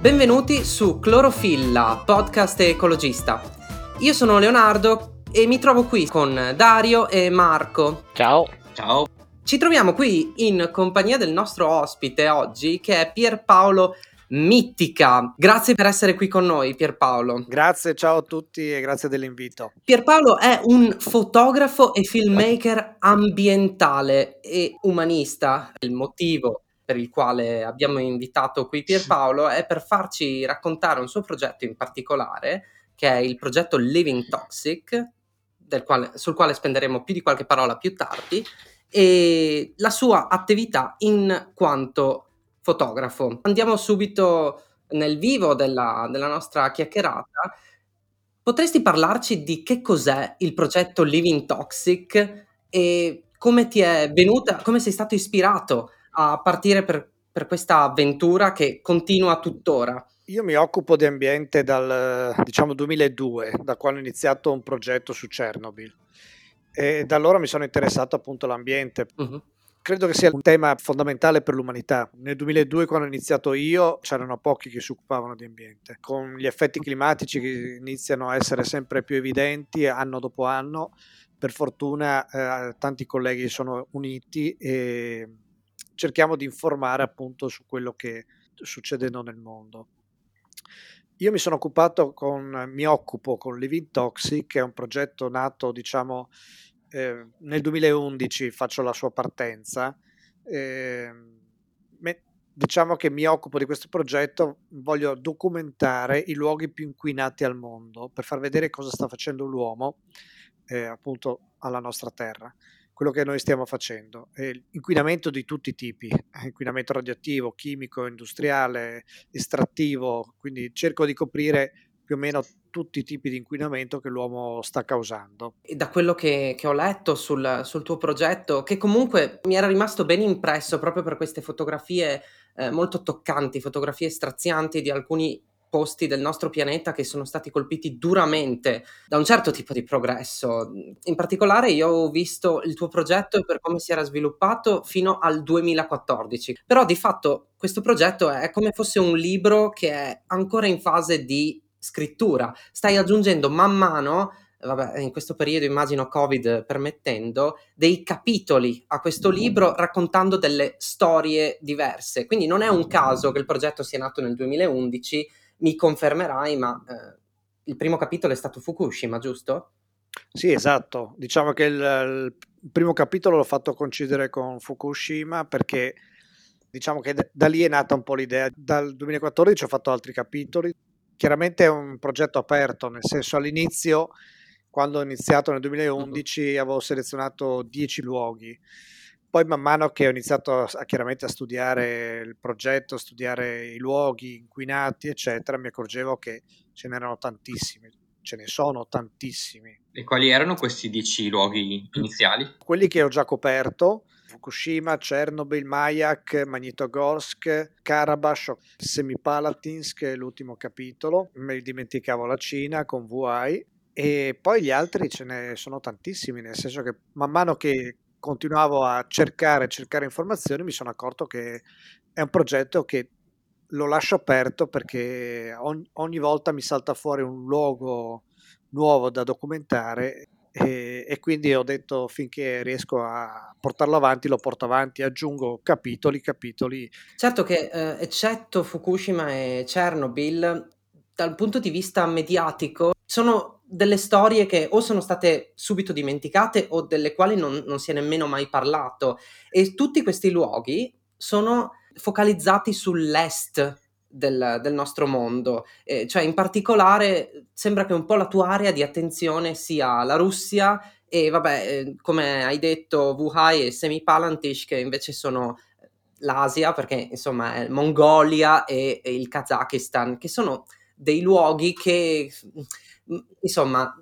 Benvenuti su Clorofilla, podcast ecologista. Io sono Leonardo e mi trovo qui con Dario e Marco. Ciao. Ciao. Ci troviamo qui in compagnia del nostro ospite oggi che è Pierpaolo Mittica. Grazie per essere qui con noi, Pierpaolo. Grazie, ciao a tutti e grazie dell'invito. Pierpaolo è un fotografo e filmmaker ambientale e umanista. Il motivo per il quale abbiamo invitato qui Pierpaolo è per farci raccontare un suo progetto in particolare, che è il progetto Living Toxic, quale, sul quale spenderemo più di qualche parola più tardi, e la sua attività in quanto fotografo. Andiamo subito nel vivo della, della nostra chiacchierata. Potresti parlarci di che cos'è il progetto Living Toxic e come ti è venuta, come sei stato ispirato a partire per, per questa avventura che continua tuttora? Io mi occupo di ambiente dal diciamo 2002, da quando ho iniziato un progetto su Chernobyl e da allora mi sono interessato appunto all'ambiente. Uh-huh. Credo che sia un tema fondamentale per l'umanità. Nel 2002, quando ho iniziato io, c'erano pochi che si occupavano di ambiente. Con gli effetti climatici che iniziano a essere sempre più evidenti anno dopo anno, per fortuna eh, tanti colleghi sono uniti e cerchiamo di informare appunto su quello che succedendo nel mondo. Io mi sono occupato con, mi occupo con Living Toxic, che è un progetto nato, diciamo, eh, nel 2011 faccio la sua partenza. Eh, me, diciamo che mi occupo di questo progetto, voglio documentare i luoghi più inquinati al mondo per far vedere cosa sta facendo l'uomo eh, appunto alla nostra terra quello che noi stiamo facendo. Eh, inquinamento di tutti i tipi, eh, inquinamento radioattivo, chimico, industriale, estrattivo, quindi cerco di coprire più o meno tutti i tipi di inquinamento che l'uomo sta causando. E da quello che, che ho letto sul, sul, tuo progetto, che comunque mi era rimasto ben impresso proprio per queste fotografie eh, molto toccanti, fotografie strazianti di alcuni posti del nostro pianeta che sono stati colpiti duramente da un certo tipo di progresso. In particolare io ho visto il tuo progetto per come si era sviluppato fino al 2014, però di fatto questo progetto è come fosse un libro che è ancora in fase di scrittura, stai aggiungendo man mano vabbè, in questo periodo immagino Covid permettendo, dei capitoli a questo libro raccontando delle storie diverse. Quindi non è un caso che il progetto sia nato nel 2011 mi confermerai, ma eh, il primo capitolo è stato Fukushima, giusto? Sì, esatto. Diciamo che il, il primo capitolo l'ho fatto coincidere con Fukushima perché diciamo che da lì è nata un po' l'idea. Dal 2014 ho fatto altri capitoli. Chiaramente è un progetto aperto, nel senso all'inizio, quando ho iniziato nel 2011, uh-huh. avevo selezionato 10 luoghi poi man mano che ho iniziato a, chiaramente a studiare il progetto, a studiare i luoghi inquinati, eccetera, mi accorgevo che ce n'erano tantissimi, ce ne sono tantissimi. E quali erano questi dieci luoghi iniziali? Quelli che ho già coperto, Fukushima, Chernobyl, Mayak, Magnitogorsk, Karabakh, Semipalatinsk, l'ultimo capitolo, mi dimenticavo la Cina con Wuhai, e poi gli altri ce ne sono tantissimi, nel senso che man mano che continuavo a cercare, cercare informazioni, mi sono accorto che è un progetto che lo lascio aperto perché ogni, ogni volta mi salta fuori un luogo nuovo da documentare e, e, quindi ho detto finché riesco a portarlo avanti lo porto avanti, aggiungo capitoli, capitoli. Certo che eh, eccetto Fukushima e Chernobyl, dal punto di vista mediatico, sono delle storie che o sono state subito dimenticate o delle quali non, non si è nemmeno mai parlato. E tutti questi luoghi sono focalizzati sull'est del, del, nostro mondo. Eh, cioè, in particolare, sembra che un po' la tua area di attenzione sia la Russia e, vabbè, eh, come hai detto, Wuhan e Semipalantish, che invece sono l'Asia, perché insomma è Mongolia e, e il Kazakistan, che sono dei luoghi che insomma,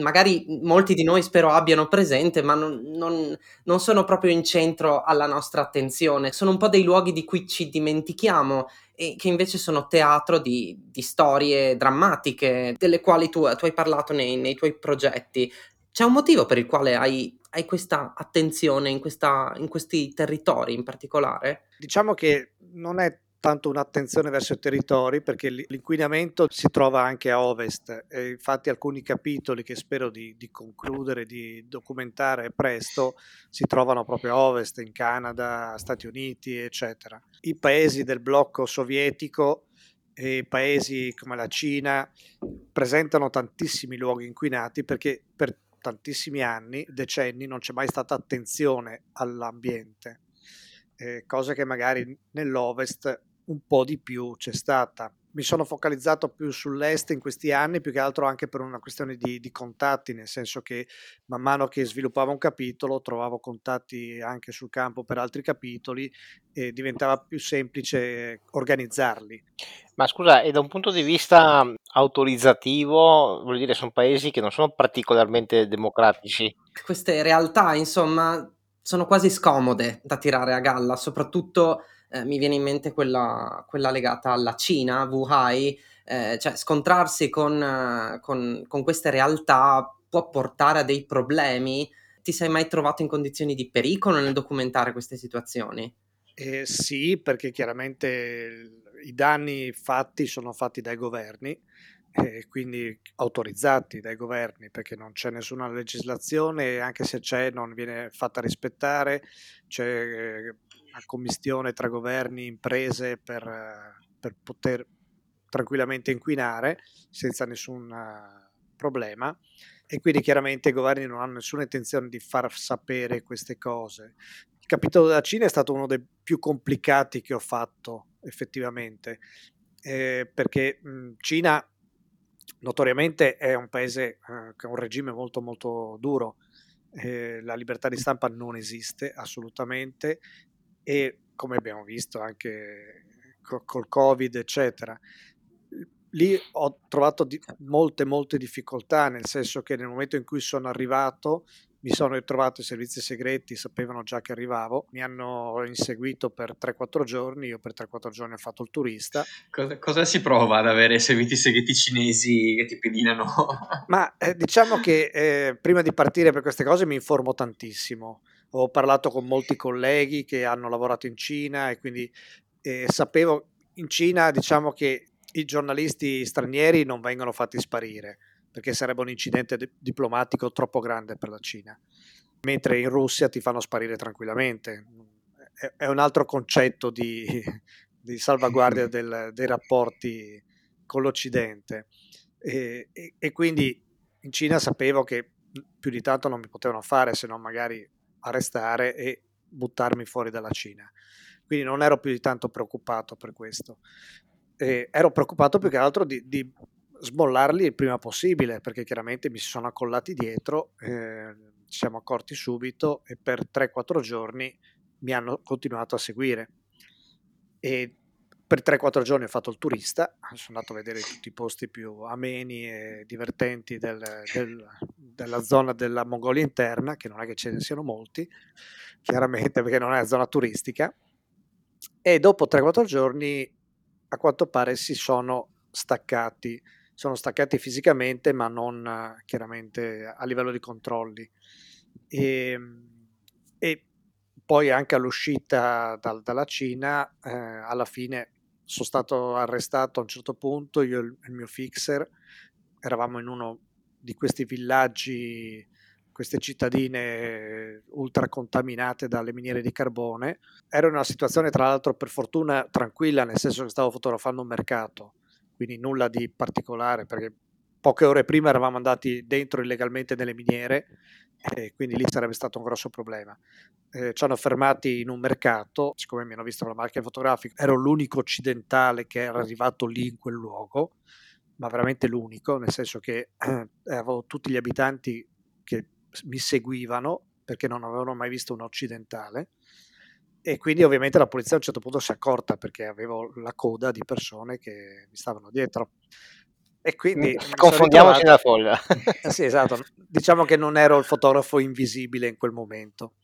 magari molti di noi spero abbiano presente, ma non, non, non, sono proprio in centro alla nostra attenzione. Sono un po' dei luoghi di cui ci dimentichiamo e che invece sono teatro di, di storie drammatiche, delle quali tu, tu hai parlato nei, nei, tuoi progetti. C'è un motivo per il quale hai, hai questa attenzione in, questa, in questi territori in particolare? Diciamo che non è tanto un'attenzione verso i territori perché l'inquinamento si trova anche a ovest e infatti alcuni capitoli che spero di, di concludere, di documentare presto, si trovano proprio a ovest, in Canada, Stati Uniti, eccetera. I paesi del blocco sovietico e paesi come la Cina presentano tantissimi luoghi inquinati perché per tantissimi anni, decenni, non c'è mai stata attenzione all'ambiente, eh, cosa che magari nell'Ovest un po' di più c'è stata. Mi sono focalizzato più sull'est in questi anni, più che altro anche per una questione di, di, contatti, nel senso che man mano che sviluppavo un capitolo trovavo contatti anche sul campo per altri capitoli e diventava più semplice organizzarli. Ma scusa, e da un punto di vista autorizzativo, vuol dire sono paesi che non sono particolarmente democratici? Queste realtà, insomma, sono quasi scomode da tirare a galla, soprattutto eh, mi viene in mente quella, quella, legata alla Cina, Wuhan, eh, cioè scontrarsi con, con, con queste realtà può portare a dei problemi. Ti sei mai trovato in condizioni di pericolo nel documentare queste situazioni? Eh, sì, perché chiaramente i danni fatti sono fatti dai governi, eh, quindi autorizzati dai governi, perché non c'è nessuna legislazione anche se c'è non viene fatta rispettare, c'è eh, a commistione tra governi, imprese per, per poter tranquillamente inquinare senza nessun eh, problema. E quindi chiaramente i governi non hanno nessuna intenzione di far sapere queste cose. Il capitolo della Cina è stato uno dei più complicati che ho fatto effettivamente eh, perché mh, Cina notoriamente è un paese eh, che ha un regime molto molto duro. Eh, la libertà di stampa non esiste assolutamente e come abbiamo visto anche col covid eccetera lì ho trovato di, molte molte difficoltà nel senso che nel momento in cui sono arrivato mi sono ritrovato i servizi segreti, sapevano già che arrivavo, mi hanno inseguito per 3-4 giorni, io per 3-4 giorni ho fatto il turista. Cosa, cosa, si prova ad avere servizi segreti cinesi che ti pedinano? Ma eh, diciamo che eh, prima di partire per queste cose mi informo tantissimo ho parlato con molti colleghi che hanno lavorato in Cina e quindi eh, sapevo in Cina diciamo che i giornalisti stranieri non vengono fatti sparire perché sarebbe un incidente di- diplomatico troppo grande per la Cina, mentre in Russia ti fanno sparire tranquillamente. È, è un altro concetto di, di salvaguardia del, dei rapporti con l'Occidente. E, e, e, quindi in Cina sapevo che più di tanto non mi potevano fare se non magari arrestare e buttarmi fuori dalla Cina. Quindi non ero più di tanto preoccupato per questo. E ero preoccupato più che altro di, di, smollarli il prima possibile, perché chiaramente mi si sono accollati dietro, eh, ci siamo accorti subito e per 3-4 giorni mi hanno continuato a seguire. E per 3-4 giorni ho fatto il turista, sono andato a vedere tutti i posti più ameni e divertenti del, del, della zona della Mongolia interna, che non è che ce ne siano molti, chiaramente perché non è zona turistica, e dopo 3-4 giorni a quanto pare si sono staccati, sono staccati fisicamente ma non chiaramente a livello di controlli. E, ehm, e poi anche all'uscita dal, dalla Cina, eh, alla fine sono stato arrestato a un certo punto, io e il mio fixer, eravamo in uno di questi villaggi, queste cittadine ultra contaminate dalle miniere di carbone. Ero in una situazione, tra l'altro, per fortuna tranquilla, nel senso che stavo fotografando un mercato, quindi nulla di particolare, perché poche ore prima eravamo andati dentro illegalmente nelle miniere e quindi lì sarebbe stato un grosso problema. Eh, ci hanno fermati in un mercato, siccome mi hanno visto la macchina fotografica, ero l'unico occidentale che era arrivato lì in quel luogo, ma veramente l'unico, nel senso che eh, avevo tutti gli abitanti che mi seguivano perché non avevano mai visto un occidentale e quindi ovviamente la polizia a un certo punto si è accorta perché avevo la coda di persone che mi stavano dietro E quindi confondiamoci nella folla. Eh sì, esatto. Diciamo che non ero il fotografo invisibile in quel momento.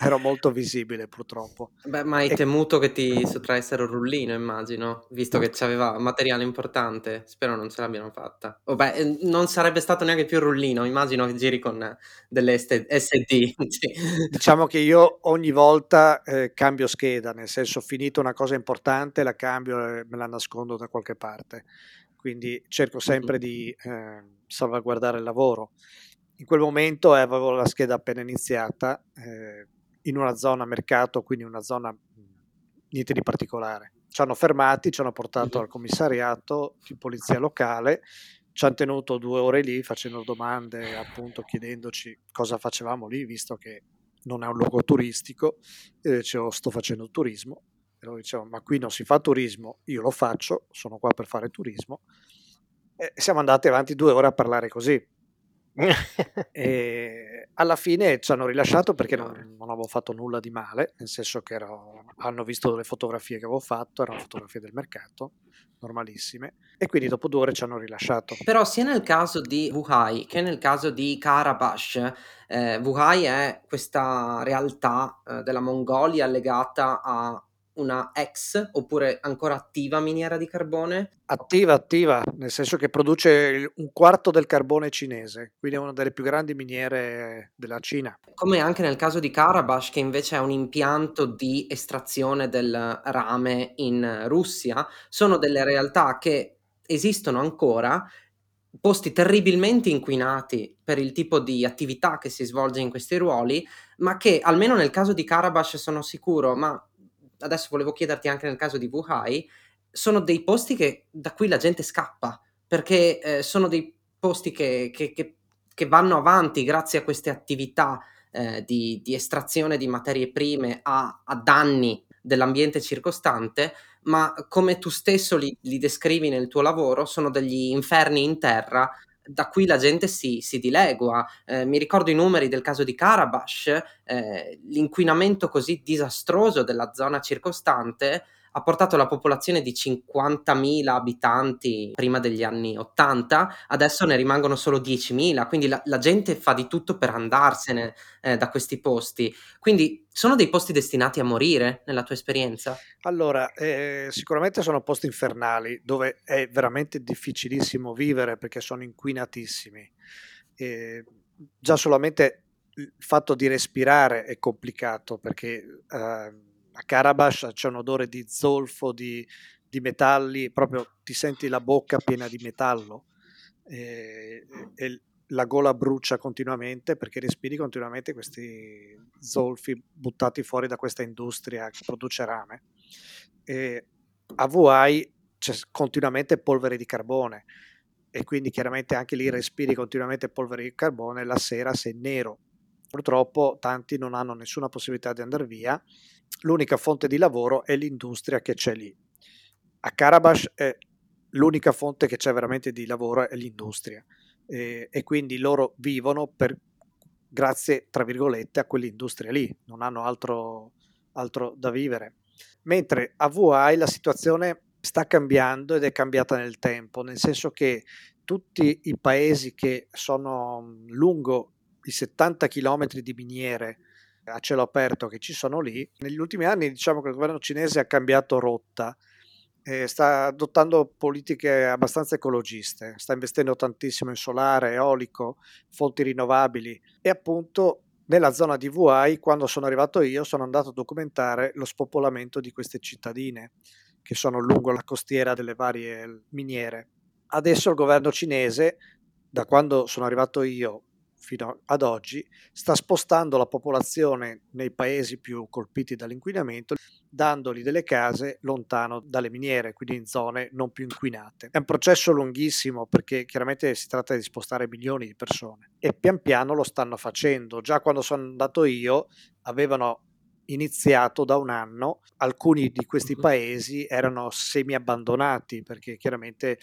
Ero molto visibile, purtroppo. Beh, ma hai e... temuto che ti sottraessero il rullino, immagino, visto che c'aveva materiale importante. Spero non ce l'abbiano fatta. Oh, beh, eh, non sarebbe stato neanche più il rullino, immagino che giri con delle SD. Diciamo che io ogni volta eh, cambio scheda, nel senso finito una cosa importante, la cambio e me la nascondo da qualche parte quindi cerco sempre di eh, salvaguardare il lavoro. In quel momento eh, avevo la scheda appena iniziata eh, in una zona mercato, quindi una zona niente di particolare. Ci hanno fermati, ci hanno portato al commissariato di polizia locale, ci hanno tenuto due ore lì facendo domande, appunto chiedendoci cosa facevamo lì, visto che non è un luogo turistico. Io dicevo sto facendo turismo e loro dicevano, ma qui non si fa turismo, io lo faccio, sono qua per fare turismo. E siamo andati avanti due ore a parlare così. e alla fine ci hanno rilasciato perché non, non, avevo fatto nulla di male, nel senso che ero, hanno visto le fotografie che avevo fatto, erano fotografie del mercato, normalissime, e quindi dopo due ore ci hanno rilasciato. Però sia nel caso di Wuhai che nel caso di Karabash, eh, Wuhai è questa realtà eh, della Mongolia legata a una ex oppure ancora attiva miniera di carbone? Attiva, attiva, nel senso che produce un quarto del carbone cinese, quindi è una delle più grandi miniere della Cina. Come anche nel caso di Karabash, che invece è un impianto di estrazione del rame in Russia, sono delle realtà che esistono ancora posti terribilmente inquinati per il tipo di attività che si svolge in questi ruoli, ma che almeno nel caso di Karabash sono sicuro, ma adesso volevo chiederti anche nel caso di Wuhai, sono dei posti che, da cui la gente scappa, perché eh, sono dei posti che, che, che, che, vanno avanti grazie a queste attività eh, di, di, estrazione di materie prime a, a, danni dell'ambiente circostante, ma come tu stesso li, li descrivi nel tuo lavoro, sono degli inferni in terra da cui la gente si, si dilegua. Eh, mi ricordo i numeri del caso di Karabash, eh, l'inquinamento così disastroso della zona circostante ha portato la popolazione di 50.000 abitanti prima degli anni 80, adesso ne rimangono solo 10.000, quindi la, la gente fa di tutto per andarsene eh, da questi posti. Quindi sono dei posti destinati a morire nella tua esperienza? Allora, eh, sicuramente sono posti infernali dove è veramente difficilissimo vivere perché sono inquinatissimi. Eh, già solamente il fatto di respirare è complicato perché eh, a Karabash c'è un odore di zolfo, di, di, metalli, proprio ti senti la bocca piena di metallo e, e, la gola brucia continuamente perché respiri continuamente questi zolfi buttati fuori da questa industria che produce rame. E a Wuhai c'è continuamente polvere di carbone e quindi chiaramente anche lì respiri continuamente polvere di carbone, la sera sei nero. Purtroppo tanti non hanno nessuna possibilità di andare via l'unica fonte di lavoro è l'industria che c'è lì. A Karabash è l'unica fonte che c'è veramente di lavoro è l'industria e, e quindi loro vivono per, grazie, tra virgolette, a quell'industria lì, non hanno altro, altro da vivere. Mentre a VI la situazione sta cambiando ed è cambiata nel tempo, nel senso che tutti i paesi che sono lungo i 70 km di miniere a cielo aperto che ci sono lì. Negli ultimi anni diciamo che il governo cinese ha cambiato rotta, sta adottando politiche abbastanza ecologiste, sta investendo tantissimo in solare, eolico, fonti rinnovabili e appunto nella zona di Wuhai, quando sono arrivato io, sono andato a documentare lo spopolamento di queste cittadine che sono lungo la costiera delle varie miniere. Adesso il governo cinese, da quando sono arrivato io fino ad oggi sta spostando la popolazione nei paesi più colpiti dall'inquinamento, dandogli delle case lontano dalle miniere, quindi in zone non più inquinate. È un processo lunghissimo perché chiaramente si tratta di spostare milioni di persone e pian piano lo stanno facendo. Già quando sono andato io avevano iniziato da un anno, alcuni di questi paesi erano semi abbandonati perché chiaramente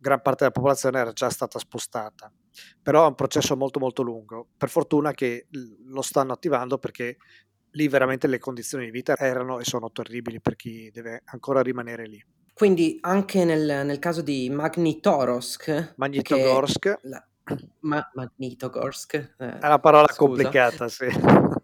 gran parte della popolazione era già stata spostata però è un processo molto molto lungo. Per fortuna che lo stanno attivando perché lì veramente le condizioni di vita erano e sono terribili per chi deve ancora rimanere lì. Quindi anche nel, nel caso di Magnitogorsk, Magnitogorsk, la, ma, Magnitogorsk eh, è una parola scusa, complicata, sì.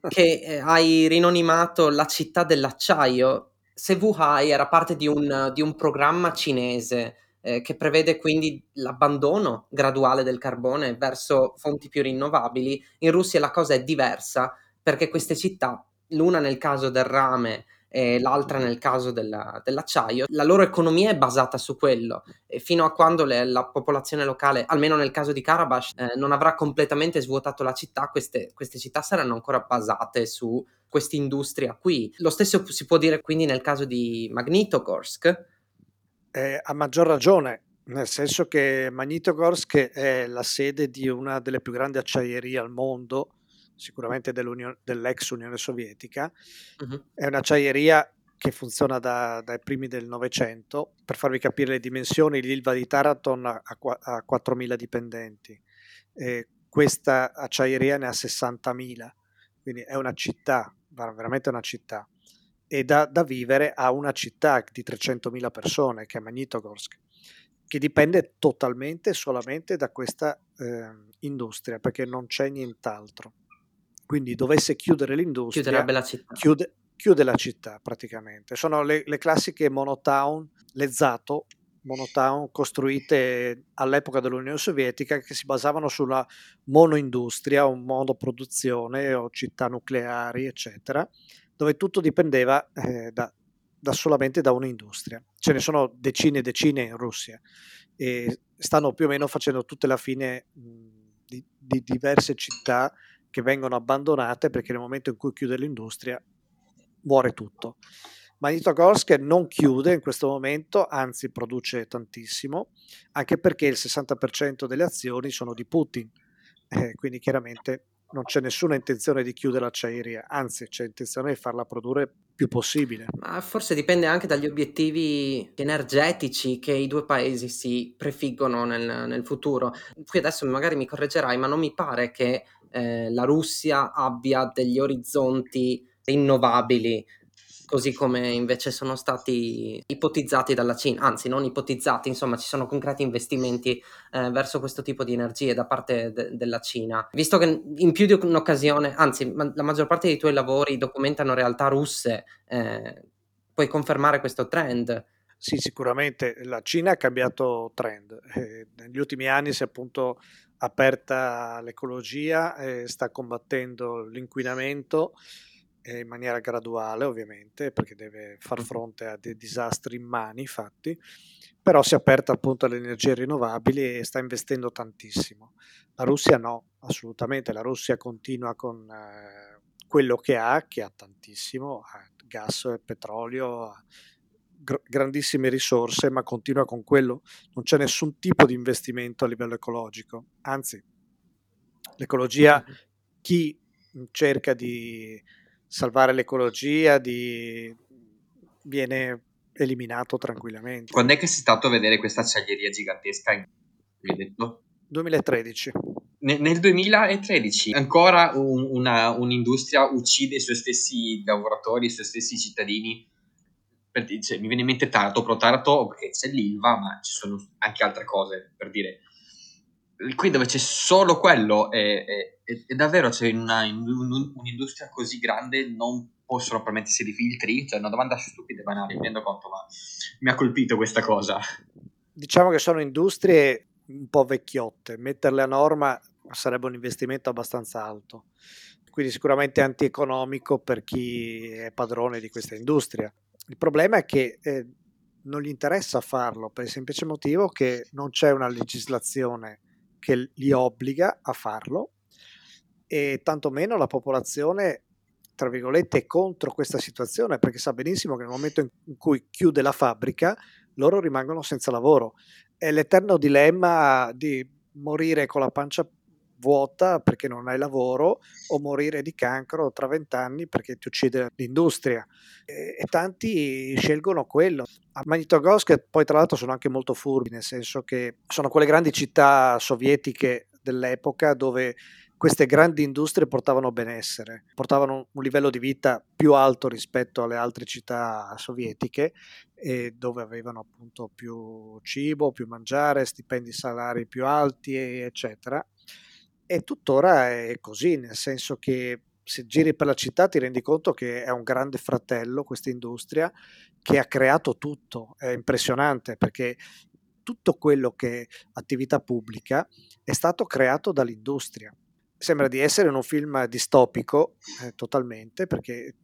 che eh, hai rinonimato la città dell'acciaio. Se Wuhai era parte di un, di un programma cinese eh, che prevede quindi l'abbandono graduale del carbone verso fonti più rinnovabili, in Russia la cosa è diversa perché queste città, l'una nel caso del rame e l'altra nel caso della, dell'acciaio, la loro economia è basata su quello e fino a quando le, la popolazione locale, almeno nel caso di Karabakh, eh, non avrà completamente svuotato la città, queste, queste città saranno ancora basate su questa industria qui. Lo stesso si può dire quindi nel caso di Magnitogorsk, eh, a maggior ragione, nel senso che Magnitogorsk è la sede di una delle più grandi acciaierie al mondo, sicuramente dell'ex Unione Sovietica. Uh-huh. È un'acciaieria che funziona da, dai primi del Novecento. Per farvi capire le dimensioni, l'Ilva di Taranton ha, ha 4.000 dipendenti. E questa acciaieria ne ha 60.000, quindi è una città, veramente una città e da, da, vivere a una città di 300.000 persone che è Magnitogorsk, che dipende totalmente solamente da questa eh, industria perché non c'è nient'altro. Quindi dovesse chiudere l'industria, chiuderebbe la città. Chiude, chiude la città praticamente. Sono le, le classiche monotown, le Zato, monotown costruite all'epoca dell'Unione Sovietica che si basavano sulla monoindustria o monoproduzione o città nucleari, eccetera dove tutto dipendeva eh, da, da solamente da un'industria. Ce ne sono decine e decine in Russia e stanno più o meno facendo tutta la fine di, di, diverse città che vengono abbandonate perché nel momento in cui chiude l'industria muore tutto. Magnitogorsk non chiude in questo momento, anzi produce tantissimo, anche perché il 60% delle azioni sono di Putin, eh, quindi chiaramente non c'è nessuna intenzione di chiudere l'acciaieria, anzi c'è intenzione di farla produrre più possibile. Ma forse dipende anche dagli obiettivi energetici che i due paesi si prefiggono nel, nel futuro. Qui adesso magari mi correggerai, ma non mi pare che eh, la Russia abbia degli orizzonti rinnovabili così come invece sono stati ipotizzati dalla Cina, anzi non ipotizzati, insomma ci sono concreti investimenti eh, verso questo tipo di energie da parte de- della Cina. Visto che in più di un'occasione, anzi ma- la maggior parte dei tuoi lavori documentano realtà russe, eh, puoi confermare questo trend? Sì, sicuramente la Cina ha cambiato trend. Eh, negli ultimi anni si è appunto aperta all'ecologia, eh, sta combattendo l'inquinamento in maniera graduale ovviamente perché deve far fronte a dei disastri immani fatti, però si è aperta appunto alle energie rinnovabili e sta investendo tantissimo. La Russia no, assolutamente, la Russia continua con eh, quello che ha, che ha tantissimo, ha gas e petrolio, ha gr- grandissime risorse, ma continua con quello, non c'è nessun tipo di investimento a livello ecologico, anzi l'ecologia, chi cerca di salvare l'ecologia, di... viene eliminato tranquillamente. Quando è che sei stato a vedere questa acciaieria gigantesca? Detto? 2013. Ne, nel 2013 ancora un, una, un'industria uccide i suoi stessi lavoratori, i suoi stessi cittadini. Per, cioè, mi viene in mente Taranto, però Taranto perché c'è l'Ilva, ma ci sono anche altre cose per dire. Qui dove c'è solo quello è, è e, e davvero in, una, un, un'industria così grande non possono permettersi di filtri? Cioè, una domanda stupida e banale, mi rendo conto, ma mi ha colpito questa cosa. Diciamo che sono industrie un po' vecchiotte, metterle a norma sarebbe un investimento abbastanza alto, quindi sicuramente antieconomico per chi è padrone di questa industria. Il problema è che eh, non gli interessa farlo per il semplice motivo che non c'è una legislazione che li obbliga a farlo e tantomeno la popolazione tra virgolette è contro questa situazione perché sa benissimo che nel momento in cui chiude la fabbrica loro rimangono senza lavoro. È l'eterno dilemma di morire con la pancia vuota perché non hai lavoro o morire di cancro tra vent'anni perché ti uccide l'industria e, e, tanti scelgono quello. A Magnitogorsk poi tra l'altro sono anche molto furbi nel senso che sono quelle grandi città sovietiche dell'epoca dove queste grandi industrie portavano benessere, portavano un livello di vita più alto rispetto alle altre città sovietiche dove avevano appunto più cibo, più mangiare, stipendi salari più alti, eccetera. E tuttora è così, nel senso che se giri per la città ti rendi conto che è un grande fratello questa industria che ha creato tutto, è impressionante perché tutto quello che è attività pubblica è stato creato dall'industria. Sembra di essere in un film distopico eh, totalmente perché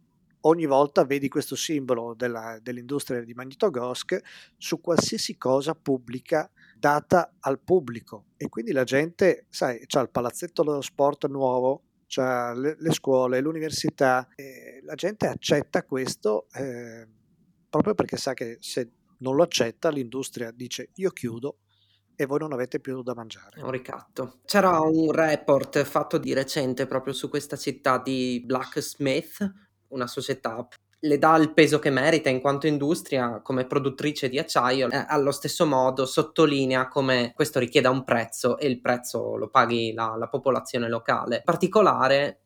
ogni volta vedi questo simbolo della, dell'industria di Magnitogorsk su qualsiasi cosa pubblica data al pubblico e quindi la gente, sai, c'ha il palazzetto dello sport nuovo, c'ha le, le scuole, l'università, la gente accetta questo eh, proprio perché sa che se non lo accetta l'industria dice io chiudo e voi non avete più da mangiare. È un ricatto. C'era un report fatto di recente proprio su questa città di Blacksmith, una società le dà il peso che merita in quanto industria come produttrice di acciaio, eh, allo stesso modo sottolinea come questo richieda un prezzo e il prezzo lo paghi la, la popolazione locale. In particolare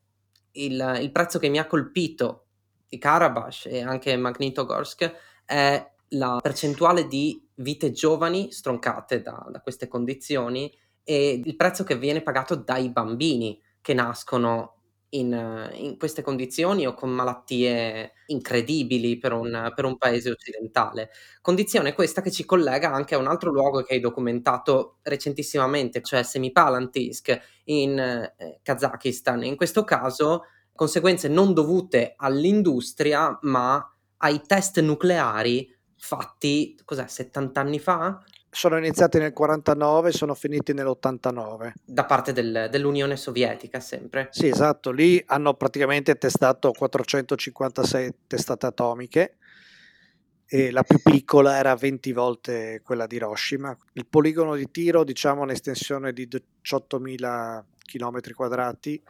il, il, prezzo che mi ha colpito di Karabakh e anche Magnitogorsk è la percentuale di vite giovani stroncate da, da queste condizioni e il prezzo che viene pagato dai bambini che nascono in, in, queste condizioni o con malattie incredibili per un, per un, paese occidentale. Condizione questa che ci collega anche a un altro luogo che hai documentato recentissimamente, cioè Semipalantisk in eh, Kazakistan. In questo caso conseguenze non dovute all'industria ma ai test nucleari fatti, cos'è, 70 anni fa? Sono iniziati nel 49 sono finiti nell'89. Da parte del, dell'Unione Sovietica, sempre. Sì, esatto. Lì hanno praticamente testato 456 testate atomiche e la più piccola era 20 volte quella di Hiroshima. Il poligono di tiro, diciamo, un'estensione di 18.000 km quadrati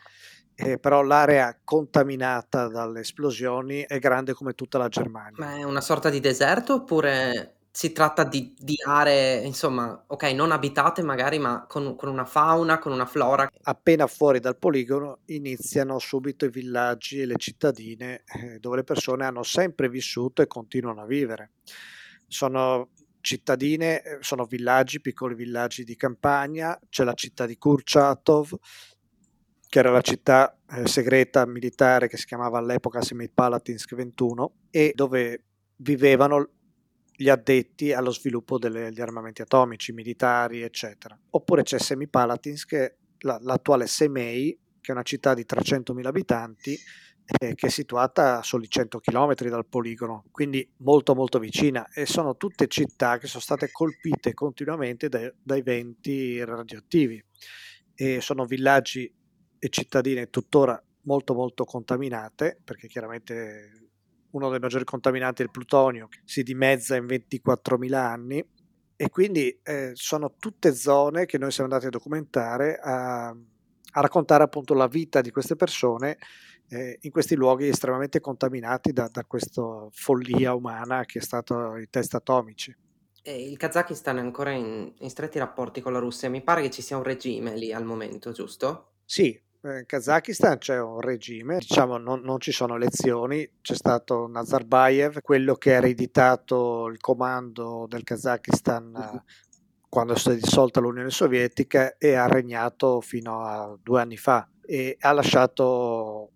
eh, però l'area contaminata dalle esplosioni è grande come tutta la Germania. Ma è una sorta di deserto oppure si tratta di, di aree, insomma, ok, non abitate magari, ma con, con, una fauna, con una flora? Appena fuori dal poligono iniziano subito i villaggi e le cittadine eh, dove le persone hanno sempre vissuto e continuano a vivere. Sono cittadine, eh, sono villaggi, piccoli villaggi di campagna, c'è la città di Kurchatov, che era la città eh, segreta militare che si chiamava all'epoca Semipalatinsk 21 e dove vivevano gli addetti allo sviluppo degli armamenti atomici, militari, eccetera. Oppure c'è Semipalatinsk, la, l'attuale Semei, che è una città di 300.000 abitanti, eh, che è situata a soli 100 km dal poligono, quindi molto molto vicina e sono tutte città che sono state colpite continuamente dai, dai venti radioattivi e sono villaggi e cittadine tuttora molto molto contaminate, perché chiaramente uno dei maggiori contaminanti è il plutonio, che si dimezza in 24.000 anni, e quindi eh, sono tutte zone che noi siamo andati a documentare, a, a raccontare appunto la vita di queste persone eh, in questi luoghi estremamente contaminati da, da questa follia umana che è stato i test atomici. E il Kazakistan è ancora in, in stretti rapporti con la Russia, mi pare che ci sia un regime lì al momento, giusto? Sì, in Kazakistan c'è un regime, diciamo non, non, ci sono elezioni, c'è stato Nazarbayev, quello che ha ereditato il comando del Kazakistan quando si è dissolta l'Unione Sovietica e ha regnato fino a due anni fa e ha lasciato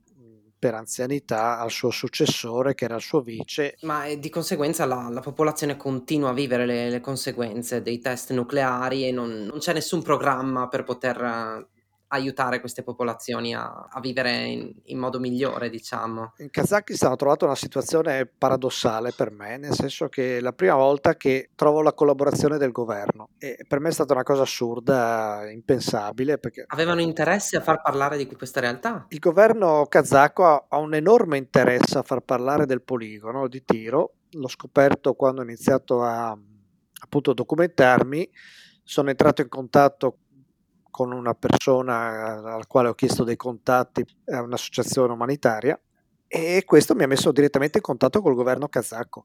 per anzianità al suo successore che era il suo vice. Ma eh, di conseguenza la, la popolazione continua a vivere le, le, conseguenze dei test nucleari e non, non c'è nessun programma per poter aiutare queste popolazioni a, a vivere in, in, modo migliore, diciamo. In Kazakistan ho trovato una situazione paradossale per me, nel senso che è la prima volta che trovo la collaborazione del governo e per me è stata una cosa assurda, impensabile. Perché Avevano interesse a far parlare di questa realtà? Il governo kazako ha un enorme interesse a far parlare del poligono di tiro, l'ho scoperto quando ho iniziato a appunto documentarmi sono entrato in contatto con una persona alla quale ho chiesto dei contatti a un'associazione umanitaria e questo mi ha messo direttamente in contatto col governo kazako.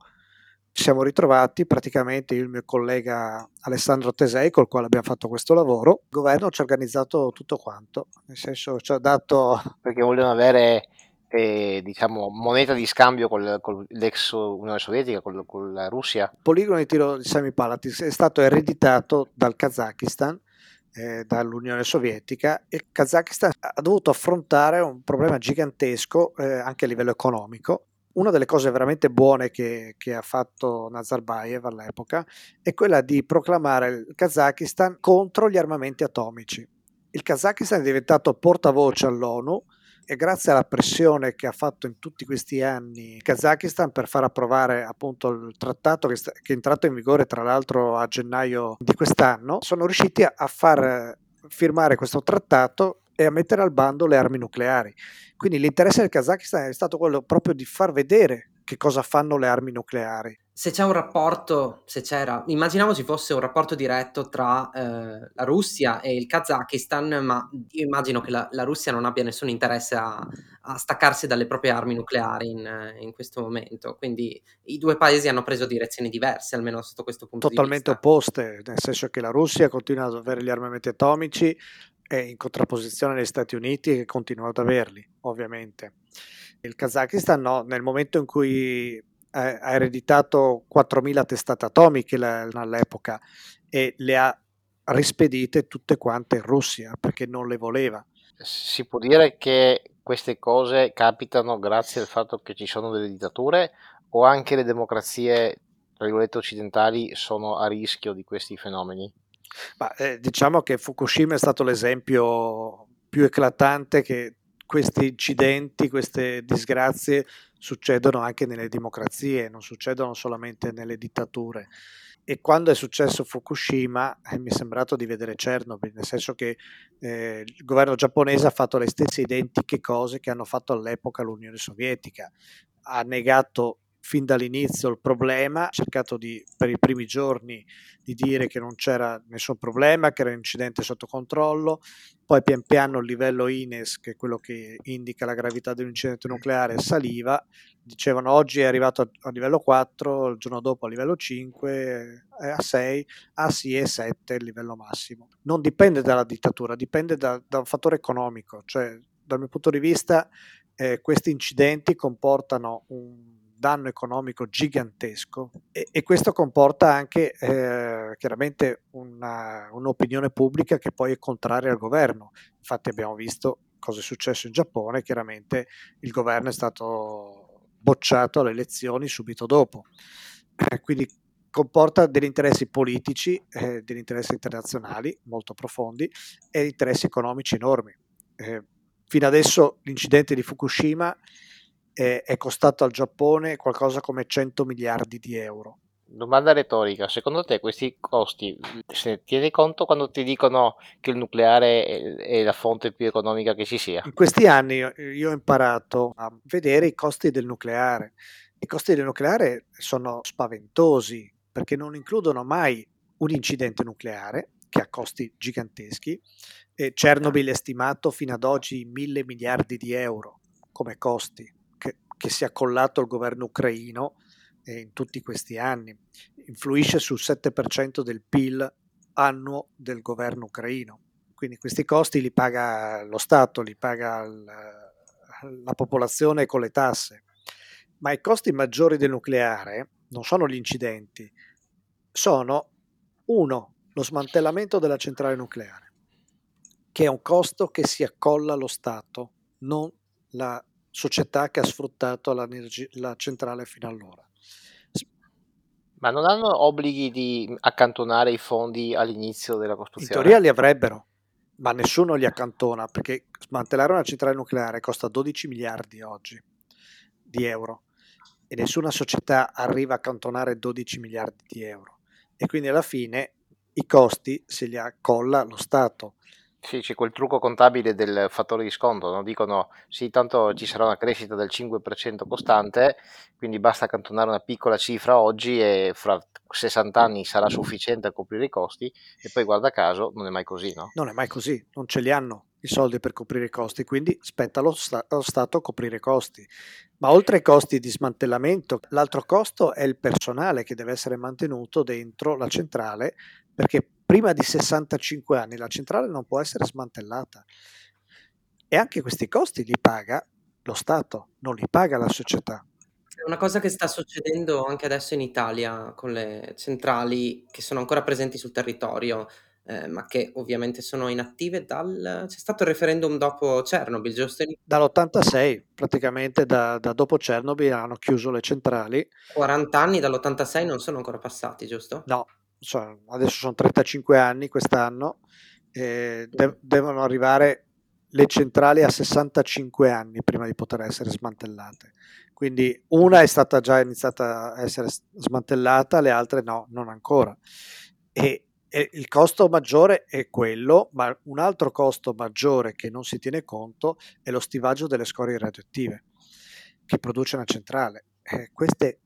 siamo ritrovati praticamente io e il mio collega Alessandro Tesei col quale abbiamo fatto questo lavoro. Il governo ci ha organizzato tutto quanto, nel senso ci ha dato... Perché vogliono avere eh, diciamo, moneta di scambio con, con l'ex Unione Sovietica, con, con, la Russia. Il poligono di tiro di Sami Palatis è stato ereditato dal Kazakistan, eh, dall'Unione Sovietica il Kazakistan ha dovuto affrontare un problema gigantesco eh, anche a livello economico una delle cose veramente buone che, che, ha fatto Nazarbayev all'epoca è quella di proclamare il Kazakistan contro gli armamenti atomici. Il Kazakistan è diventato portavoce all'ONU e grazie alla pressione che ha fatto in tutti questi anni il Kazakistan per far approvare appunto il trattato che, sta, che è entrato in vigore tra l'altro a gennaio di quest'anno, sono riusciti a, a far firmare questo trattato e a mettere al bando le armi nucleari. Quindi l'interesse del Kazakistan è stato quello proprio di far vedere che cosa fanno le armi nucleari. Se c'è un rapporto, se c'era, immaginiamo ci fosse un rapporto diretto tra eh, la Russia e il Kazakistan, ma io immagino che la, la Russia non abbia nessun interesse a, a, staccarsi dalle proprie armi nucleari in, in, questo momento. Quindi i due paesi hanno preso direzioni diverse, almeno sotto questo punto Totalmente di vista. Totalmente opposte, nel senso che la Russia continua ad avere gli armamenti atomici, è in contrapposizione agli Stati Uniti che continuano ad averli, ovviamente. Il Kazakistan no, nel momento in cui ha ereditato 4.000 testate atomiche all'epoca e le ha rispedite tutte quante in Russia perché non le voleva. Si può dire che queste cose capitano grazie al fatto che ci sono delle dittature o anche le democrazie, tra virgolette, occidentali sono a rischio di questi fenomeni? Ma, eh, diciamo che Fukushima è stato l'esempio più eclatante che questi incidenti, queste disgrazie succedono anche nelle democrazie, non succedono solamente nelle dittature. E quando è successo Fukushima eh, mi è sembrato di vedere Chernobyl, nel senso che eh, il governo giapponese ha fatto le stesse identiche cose che hanno fatto all'epoca l'Unione Sovietica. Ha negato fin dall'inizio il problema, ha cercato di, per i primi giorni di dire che non c'era nessun problema, che era un incidente sotto controllo, poi pian piano il livello INES, che è quello che indica la gravità dell'incidente nucleare, saliva, dicevano oggi è arrivato a, a livello 4, il giorno dopo a livello 5, eh, a 6, ah sì è 7 il livello massimo. Non dipende dalla dittatura, dipende da, da un fattore economico, cioè dal mio punto di vista eh, questi incidenti comportano un danno economico gigantesco e, e questo comporta anche eh, chiaramente una, un'opinione pubblica che poi è contraria al governo. Infatti abbiamo visto cosa è successo in Giappone, chiaramente il governo è stato bocciato alle elezioni subito dopo. Eh, quindi comporta degli interessi politici, eh, degli interessi internazionali molto profondi e interessi economici enormi. Eh, fino adesso l'incidente di Fukushima è, è costato al Giappone qualcosa come 100 miliardi di euro. Domanda retorica, secondo te questi costi, se ne tieni conto quando ti dicono che il nucleare è, la fonte più economica che ci sia? In questi anni io ho imparato a vedere i costi del nucleare. I costi del nucleare sono spaventosi perché non includono mai un incidente nucleare che ha costi giganteschi. E Chernobyl è stimato fino ad oggi in mille miliardi di euro come costi che si è accollato al governo ucraino eh, in tutti questi anni. Influisce sul 7% del PIL annuo del governo ucraino. Quindi questi costi li paga lo Stato, li paga il, la popolazione con le tasse. Ma i costi maggiori del nucleare non sono gli incidenti, sono uno, lo smantellamento della centrale nucleare, che è un costo che si accolla allo Stato, non la società che ha sfruttato la, centrale fino allora. Ma non hanno obblighi di accantonare i fondi all'inizio della costruzione? In teoria li avrebbero, ma nessuno li accantona perché smantellare una centrale nucleare costa 12 miliardi oggi di euro e nessuna società arriva a accantonare 12 miliardi di euro e quindi alla fine i costi se li accolla lo Stato sì, c'è quel trucco contabile del fattore di sconto, no? dicono sì, tanto ci sarà una crescita del 5% costante, quindi basta accantonare una piccola cifra oggi e fra 60 anni sarà sufficiente a coprire i costi e poi guarda caso non è mai così, no? Non è mai così, non ce li hanno, i soldi per coprire i costi, quindi spetta allo, sta- allo Stato coprire i costi. Ma oltre ai costi di smantellamento, l'altro costo è il personale che deve essere mantenuto dentro la centrale, perché prima di 65 anni la centrale non può essere smantellata. E anche questi costi li paga lo Stato, non li paga la società. È una cosa che sta succedendo anche adesso in Italia con le centrali che sono ancora presenti sul territorio eh, ma che ovviamente sono inattive dal... c'è stato il referendum dopo Chernobyl, giusto? Dall'86, praticamente da, da dopo Chernobyl hanno chiuso le centrali. 40 anni dall'86 non sono ancora passati, giusto? No, cioè, adesso sono 35 anni quest'anno, eh, de- devono arrivare le centrali a 65 anni prima di poter essere smantellate. Quindi una è stata già iniziata a essere smantellata, le altre no, non ancora. E e il costo maggiore è quello, ma un altro costo maggiore che non si tiene conto è lo stivaggio delle scorie radioattive che produce una centrale. Eh, queste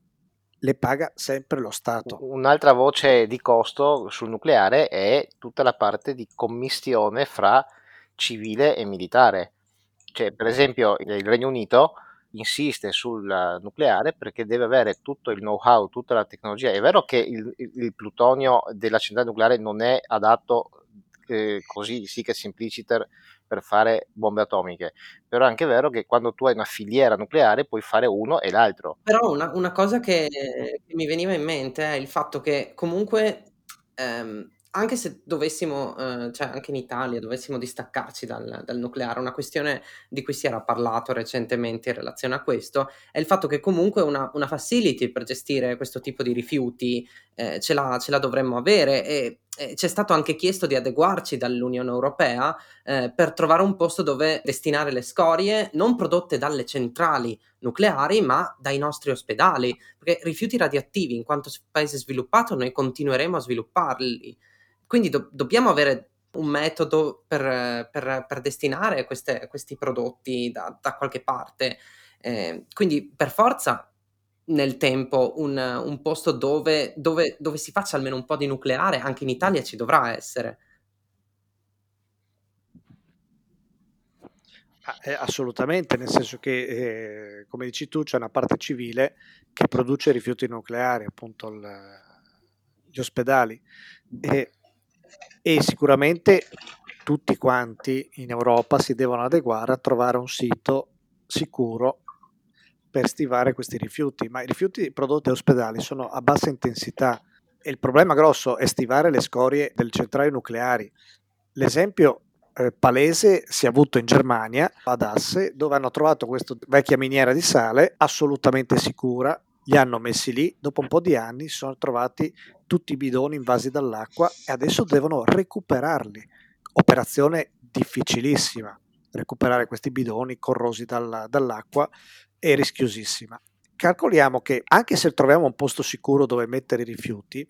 le paga sempre lo Stato. Un'altra voce di costo sul nucleare è tutta la parte di commistione fra civile e militare. Cioè, per esempio, il Regno Unito insiste sul nucleare perché deve avere tutto il know-how, tutta la tecnologia. È vero che il, il plutonio della centrale nucleare non è adatto eh, così, sì che simpliciter per fare bombe atomiche, però è anche vero che quando tu hai una filiera nucleare puoi fare uno e l'altro. Però una, una cosa che, che, mi veniva in mente è il fatto che comunque ehm, anche se dovessimo, eh, cioè anche in Italia, dovessimo distaccarci dal, dal, nucleare, una questione di cui si era parlato recentemente in relazione a questo è il fatto che comunque una, una facility per gestire questo tipo di rifiuti eh, ce, la, ce, la, dovremmo avere e, e, c'è stato anche chiesto di adeguarci dall'Unione Europea eh, per trovare un posto dove destinare le scorie non prodotte dalle centrali nucleari ma dai nostri ospedali, perché rifiuti radioattivi in quanto paese sviluppato noi continueremo a svilupparli quindi do- dobbiamo avere un metodo per, per, per destinare queste, questi prodotti da, da qualche parte. Eh, quindi per forza nel tempo un, un posto dove, dove, dove, si faccia almeno un po' di nucleare, anche in Italia ci dovrà essere. Eh, assolutamente, nel senso che, eh, come dici tu, c'è una parte civile che produce rifiuti nucleari, appunto il, gli ospedali. E e sicuramente tutti quanti in Europa si devono adeguare a trovare un sito sicuro per stivare questi rifiuti, ma i rifiuti prodotti a ospedali sono a bassa intensità e il problema grosso è stivare le scorie delle centrali nucleari. L'esempio eh, palese si è avuto in Germania, ad Asse, dove hanno trovato questa vecchia miniera di sale assolutamente sicura, li hanno messi lì, dopo un po' di anni si sono trovati tutti i bidoni invasi dall'acqua e adesso devono recuperarli. Operazione difficilissima, recuperare questi bidoni corrosi dalla, dall'acqua è rischiosissima. Calcoliamo che anche se troviamo un posto sicuro dove mettere i rifiuti,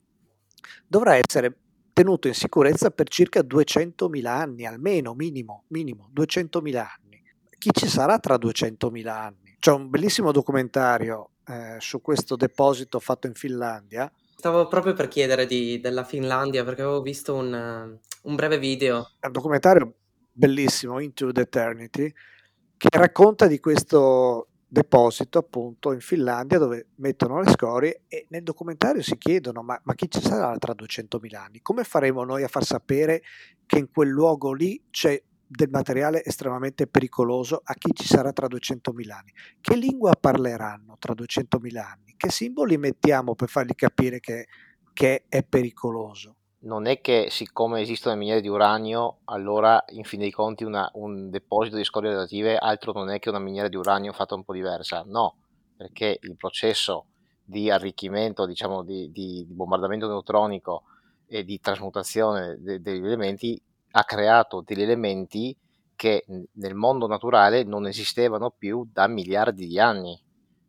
dovrà essere tenuto in sicurezza per circa 200.000 anni, almeno minimo, minimo 200.000 anni. Chi ci sarà tra 200.000 anni? C'è un bellissimo documentario eh, su questo deposito fatto in Finlandia. Stavo proprio per chiedere di, della Finlandia perché avevo visto un, un breve video. È un documentario bellissimo, Into the Eternity, che racconta di questo deposito appunto in Finlandia dove mettono le scorie e nel documentario si chiedono ma, ma chi ci sarà tra 200.000 anni? Come faremo noi a far sapere che in quel luogo lì c'è del materiale estremamente pericoloso a chi ci sarà tra 200.000 anni. Che lingua parleranno tra 200.000 anni? Che simboli mettiamo per fargli capire che, che è pericoloso? Non è che siccome esistono le miniere di uranio, allora in fin dei conti una, un deposito di scorie radioattive altro non è che una miniera di uranio fatta un po' diversa. No, perché il processo di arricchimento, diciamo di, di, di bombardamento neutronico e di trasmutazione de, degli elementi ha creato degli elementi che nel mondo naturale non esistevano più da miliardi di anni.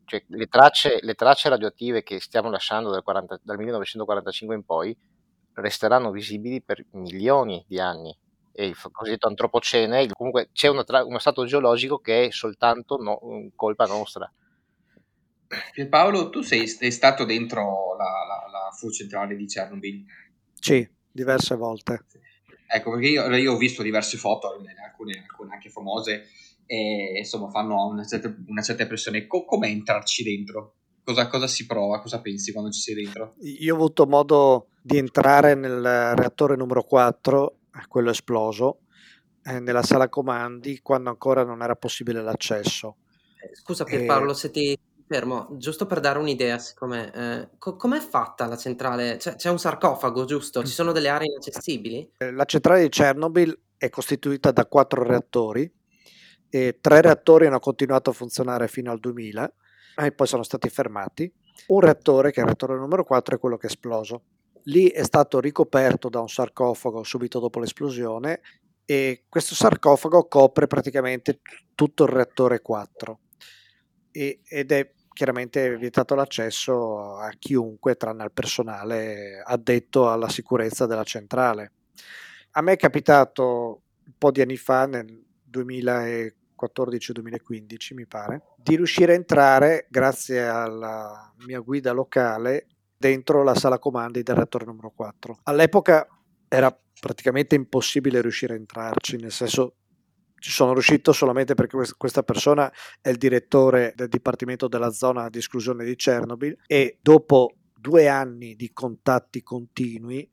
Cioè, le, tracce, le tracce radioattive che stiamo lasciando dal, 40, dal 1945 in poi resteranno visibili per milioni di anni e il cosiddetto antropocene, comunque c'è tra- uno stato geologico che è soltanto no- colpa nostra. Paolo, tu sei, sei stato dentro la, la, la fu centrale di Chernobyl? Sì, diverse volte. Ecco, perché io, io ho visto diverse foto, alcune, alcune anche famose, e insomma fanno una certa, una certa impressione. Co- come entrarci dentro? Cosa, cosa, si prova? Cosa pensi quando ci sei dentro? Io ho avuto modo di entrare nel reattore numero 4, quello esploso, eh, nella sala comandi quando ancora non era possibile l'accesso. Eh, scusa Pierpaolo, e... se ti fermo, giusto per dare un'idea, siccome eh, co- com'è fatta la centrale? Cioè, c'è un sarcofago, giusto? Ci sono delle aree inaccessibili? Eh, la centrale di Chernobyl è costituita da quattro reattori e tre reattori hanno continuato a funzionare fino al 2000 e poi sono stati fermati. Un reattore, che è il reattore numero 4, è quello che è esploso. Lì è stato ricoperto da un sarcofago subito dopo l'esplosione e questo sarcofago copre praticamente tutto il reattore 4 e, ed è chiaramente vietato l'accesso a chiunque tranne al personale addetto alla sicurezza della centrale. A me è capitato un po' di anni fa, nel 2014-2015 mi pare, di riuscire a entrare grazie alla mia guida locale dentro la sala comandi del reattore numero 4. All'epoca era praticamente impossibile riuscire a entrarci, nel senso ci sono riuscito solamente perché questa persona è il direttore del Dipartimento della zona di esclusione di Chernobyl e dopo due anni di contatti continui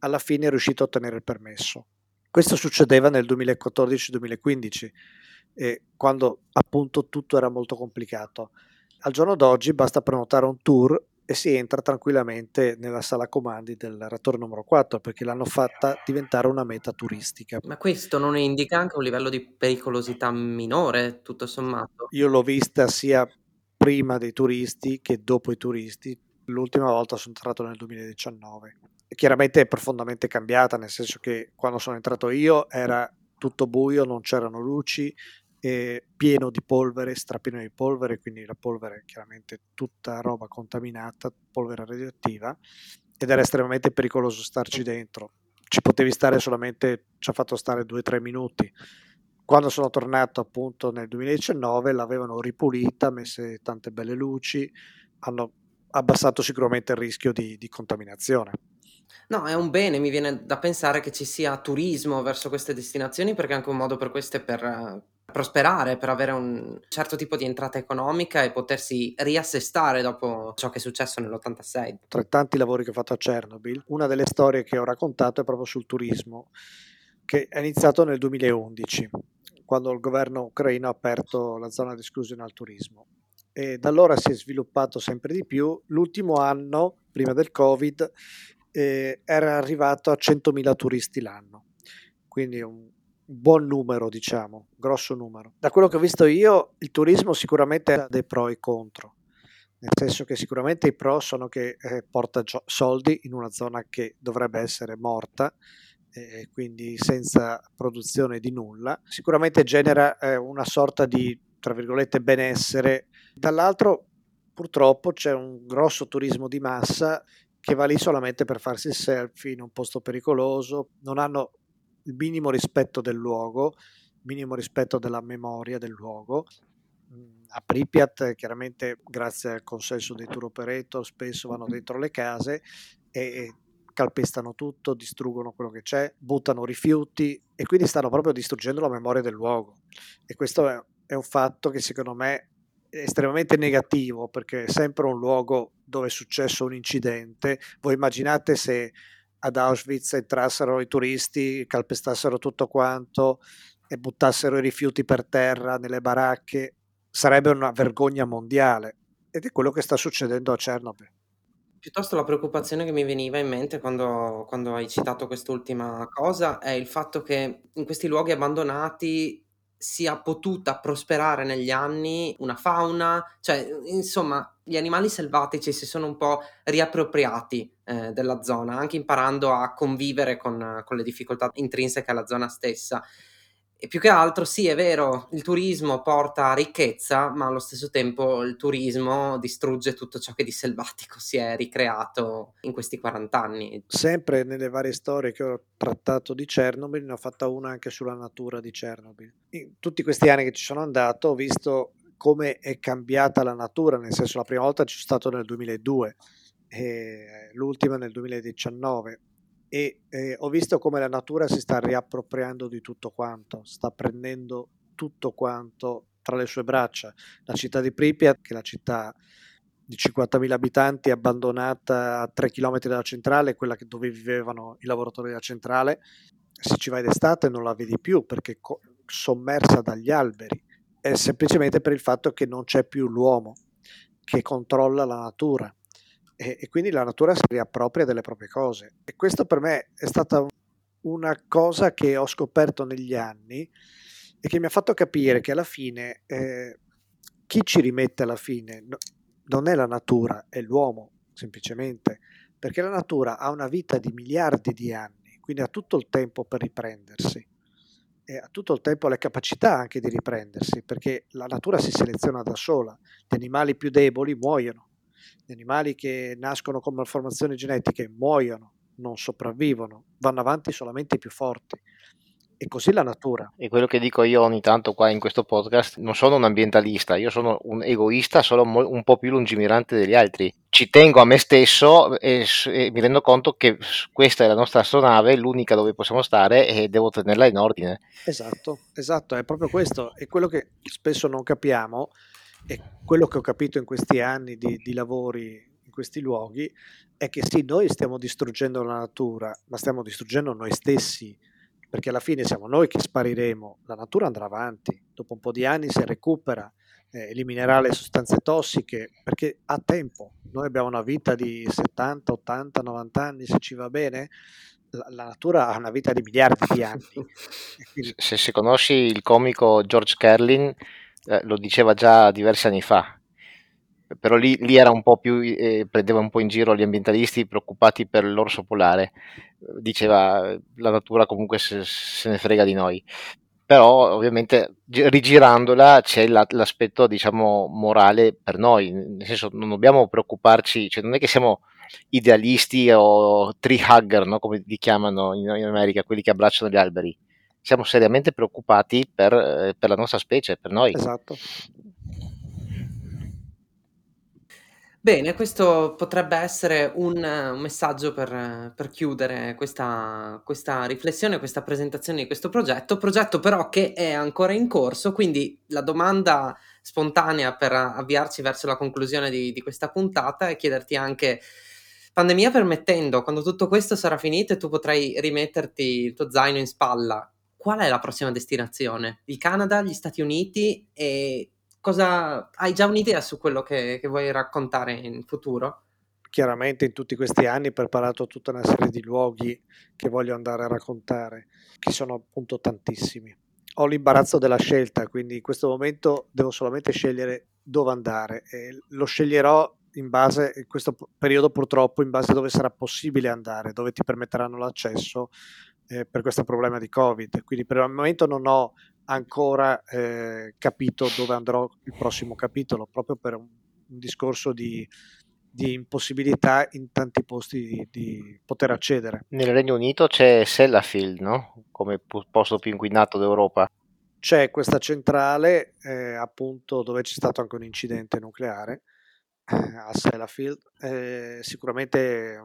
alla fine è riuscito a ottenere il permesso. Questo succedeva nel 2014-2015, eh, quando appunto tutto era molto complicato. Al giorno d'oggi basta prenotare un tour e si entra tranquillamente nella sala comandi del reattore numero 4 perché l'hanno fatta diventare una meta turistica. Ma questo non indica anche un livello di pericolosità minore, tutto sommato? Io l'ho vista sia prima dei turisti che dopo i turisti. L'ultima volta sono entrato nel 2019. Chiaramente è profondamente cambiata, nel senso che quando sono entrato io era tutto buio, non c'erano luci, eh, pieno di polvere, strapieno di polvere, quindi la polvere è chiaramente tutta roba contaminata, polvere radioattiva, ed era estremamente pericoloso starci dentro. Ci potevi stare solamente, ci ha fatto stare 2-3 minuti. Quando sono tornato appunto nel 2019 l'avevano ripulita, messe tante belle luci, hanno abbassato sicuramente il rischio di, di contaminazione. No, è un bene, mi viene da pensare che ci sia turismo verso queste destinazioni perché è anche un modo per queste per prosperare, per avere un certo tipo di entrata economica e potersi riassestare dopo ciò che è successo nell'86. Tra i tanti lavori che ho fatto a Chernobyl, una delle storie che ho raccontato è proprio sul turismo, che è iniziato nel 2011, quando il governo ucraino ha aperto la zona di esclusione al turismo. E da allora si è sviluppato sempre di più. L'ultimo anno, prima del Covid, eh, era arrivato a 100.000 turisti l'anno, quindi un buon numero, diciamo, grosso numero. Da quello che ho visto io, il turismo sicuramente ha dei pro e contro, nel senso che sicuramente i pro sono che eh, porta gio- soldi in una zona che dovrebbe essere morta, eh, quindi senza produzione di nulla, sicuramente genera eh, una sorta di, tra virgolette, benessere. Dall'altro, purtroppo, c'è un grosso turismo di massa che va lì solamente per farsi il selfie in un posto pericoloso, non hanno il minimo rispetto del luogo, minimo rispetto della memoria del luogo. A Pripyat, chiaramente, grazie al consenso dei tour operator, spesso vanno dentro le case e calpestano tutto, distruggono quello che c'è, buttano rifiuti e quindi stanno proprio distruggendo la memoria del luogo. E questo è, è un fatto che secondo me estremamente negativo perché è sempre un luogo dove è successo un incidente. Voi immaginate se ad Auschwitz entrassero i turisti, calpestassero tutto quanto e buttassero i rifiuti per terra nelle baracche, sarebbe una vergogna mondiale. Ed è quello che sta succedendo a Chernobyl. Piuttosto la preoccupazione che mi veniva in mente quando, quando hai citato quest'ultima cosa è il fatto che in questi luoghi abbandonati sia potuta prosperare negli anni una fauna, cioè insomma gli animali selvatici si sono un po' riappropriati eh, della zona, anche imparando a convivere con, con le difficoltà intrinseche alla zona stessa. E più che altro, sì, è vero, il turismo porta ricchezza, ma allo stesso tempo il turismo distrugge tutto ciò che di selvatico si è ricreato in questi 40 anni. Sempre nelle varie storie che ho trattato di Chernobyl, ne ho fatta una anche sulla natura di Chernobyl. In tutti questi anni che ci sono andato ho visto come è cambiata la natura, nel senso la prima volta ci sono stato nel 2002 e l'ultima nel 2019 e eh, ho visto come la natura si sta riappropriando di tutto quanto, sta prendendo tutto quanto tra le sue braccia. La città di Pripyat, che è la città di 50.000 abitanti, abbandonata a 3 km dalla centrale, quella dove vivevano i lavoratori della centrale, se ci vai d'estate non la vedi più perché co- sommersa dagli alberi, è semplicemente per il fatto che non c'è più l'uomo che controlla la natura e, e quindi la natura si riappropria delle proprie cose. E questo per me è stata una cosa che ho scoperto negli anni e che mi ha fatto capire che alla fine eh, chi ci rimette alla fine no, non è la natura, è l'uomo semplicemente, perché la natura ha una vita di miliardi di anni, quindi ha tutto il tempo per riprendersi. E ha tutto il tempo le capacità anche di riprendersi, perché la natura si seleziona da sola, gli animali più deboli muoiono, gli animali che nascono con malformazioni genetiche muoiono, non sopravvivono, vanno avanti solamente i più forti. E così la natura. E quello che dico io ogni tanto qua in questo podcast, non sono un ambientalista, io sono un egoista solo un po' più lungimirante degli altri. Ci tengo a me stesso e, e mi rendo conto che questa è la nostra astronave, l'unica dove possiamo stare e devo tenerla in ordine. Esatto, esatto, è proprio questo. E quello che spesso non capiamo e quello che ho capito in questi anni di, di lavori in questi luoghi è che sì, noi stiamo distruggendo la natura, ma stiamo distruggendo noi stessi, perché alla fine siamo noi che spariremo, la natura andrà avanti, dopo un po' di anni si recupera, eh, eliminerà le sostanze tossiche, perché ha tempo, noi abbiamo una vita di 70, 80, 90 anni, se ci va bene, la, la natura ha una vita di miliardi di anni. Quindi... Se, se conosci il comico George Carlin, eh, lo diceva già diversi anni fa, però lì, lì era un po' più, eh, prendeva un po' in giro gli ambientalisti preoccupati per l'orso polare, diceva la natura comunque se, se ne frega di noi, però ovviamente rigirandola c'è la, l'aspetto diciamo morale per noi, nel senso non dobbiamo preoccuparci, cioè non è che siamo idealisti o tree hugger, no? come li chiamano in, in America, quelli che abbracciano gli alberi siamo seriamente preoccupati per, eh, per la nostra specie, per noi. Esatto. Bene, questo potrebbe essere un, un messaggio per, per chiudere questa, questa, riflessione, questa presentazione di questo progetto, progetto però che è ancora in corso, quindi la domanda spontanea per avviarci verso la conclusione di, di questa puntata è chiederti anche, pandemia permettendo, quando tutto questo sarà finito e tu potrai rimetterti il tuo zaino in spalla, qual è la prossima destinazione? Il Canada, gli Stati Uniti e cosa hai già un'idea su quello che, che vuoi raccontare in futuro? Chiaramente in tutti questi anni ho preparato tutta una serie di luoghi che voglio andare a raccontare, che sono appunto tantissimi. Ho l'imbarazzo della scelta, quindi in questo momento devo solamente scegliere dove andare e lo sceglierò in base, in questo periodo purtroppo, in base a dove sarà possibile andare, dove ti permetteranno l'accesso eh, per questo problema di Covid. Quindi per il momento non ho ancora eh, capito dove andrò il prossimo capitolo, proprio per un, un discorso di, di, impossibilità in tanti posti di, di, poter accedere. Nel Regno Unito c'è Sellafield, no? come posto più inquinato d'Europa. C'è questa centrale, eh, appunto, dove c'è stato anche un incidente nucleare eh, a Sellafield, eh, sicuramente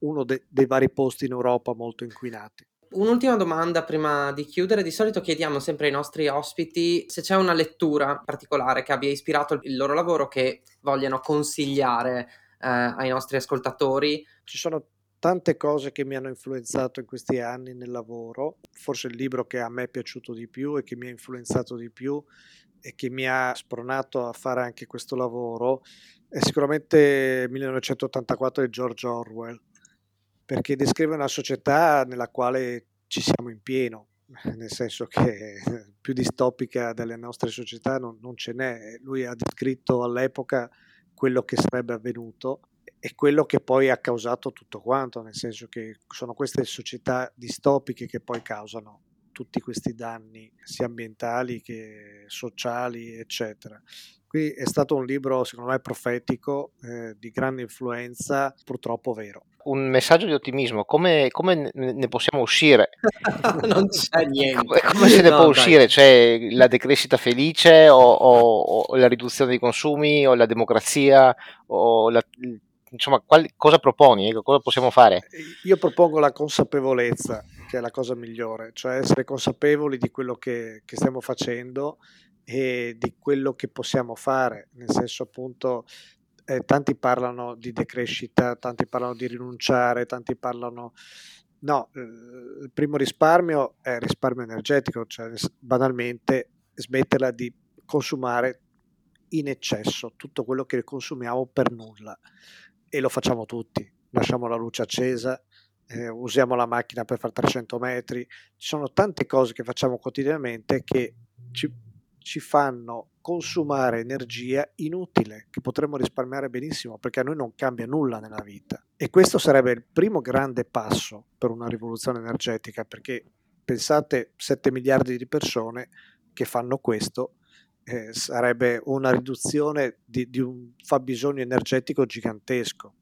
uno de- dei vari posti in Europa molto inquinati. Un'ultima domanda prima di chiudere. Di solito chiediamo sempre ai nostri ospiti se c'è una lettura particolare che abbia ispirato il loro lavoro che vogliano consigliare eh, ai nostri ascoltatori. Ci sono tante cose che mi hanno influenzato in questi anni nel lavoro. Forse il libro che a me è piaciuto di più e che mi ha influenzato di più e che mi ha spronato a fare anche questo lavoro è sicuramente 1984 di George Orwell perché descrive una società nella quale ci siamo in pieno, nel senso che più distopica delle nostre società non, non ce n'è. Lui ha descritto all'epoca quello che sarebbe avvenuto e quello che poi ha causato tutto quanto, nel senso che sono queste società distopiche che poi causano tutti questi danni, sia ambientali che sociali, eccetera. Qui è stato un libro, secondo me, profetico, eh, di grande influenza, purtroppo vero. Un messaggio di ottimismo, come, come ne possiamo uscire? non c'è niente. Come, come se ne no, può dai. uscire? Cioè la decrescita felice o, o, o, la riduzione dei consumi o la democrazia o la, insomma, quali, cosa proponi? Ecco, cosa possiamo fare? Io propongo la consapevolezza, che è la cosa migliore, cioè essere consapevoli di quello che, che stiamo facendo e di quello che possiamo fare, nel senso appunto eh, tanti parlano di decrescita, tanti parlano di rinunciare, tanti parlano... No, eh, il primo risparmio è risparmio energetico, cioè banalmente smetterla di consumare in eccesso tutto quello che consumiamo per nulla. E lo facciamo tutti, lasciamo la luce accesa, eh, usiamo la macchina per fare 300 metri, ci sono tante cose che facciamo quotidianamente che ci, ci fanno consumare energia inutile che potremmo risparmiare benissimo perché a noi non cambia nulla nella vita. E questo sarebbe il primo grande passo per una rivoluzione energetica perché pensate 7 miliardi di persone che fanno questo eh, sarebbe una riduzione di, di un fabbisogno energetico gigantesco.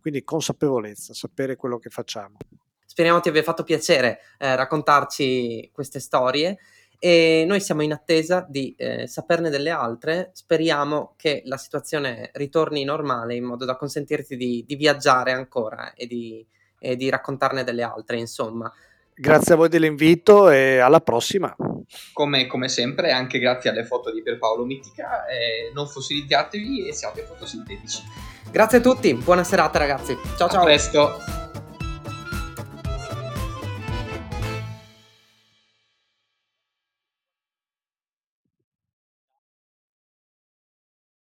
Quindi consapevolezza, sapere quello che facciamo. Speriamo ti abbia fatto piacere eh, raccontarci queste storie e noi siamo in attesa di eh, saperne delle altre. Speriamo che la situazione ritorni normale in modo da consentirti di, di viaggiare ancora e di, e di raccontarne delle altre, insomma. Grazie a voi dell'invito e alla prossima. Come, come sempre, anche grazie alle foto di Pierpaolo Mitica. Eh, non fossilizzatevi e siate fotosintetici. Grazie a tutti, buona serata ragazzi. Ciao ciao. A presto.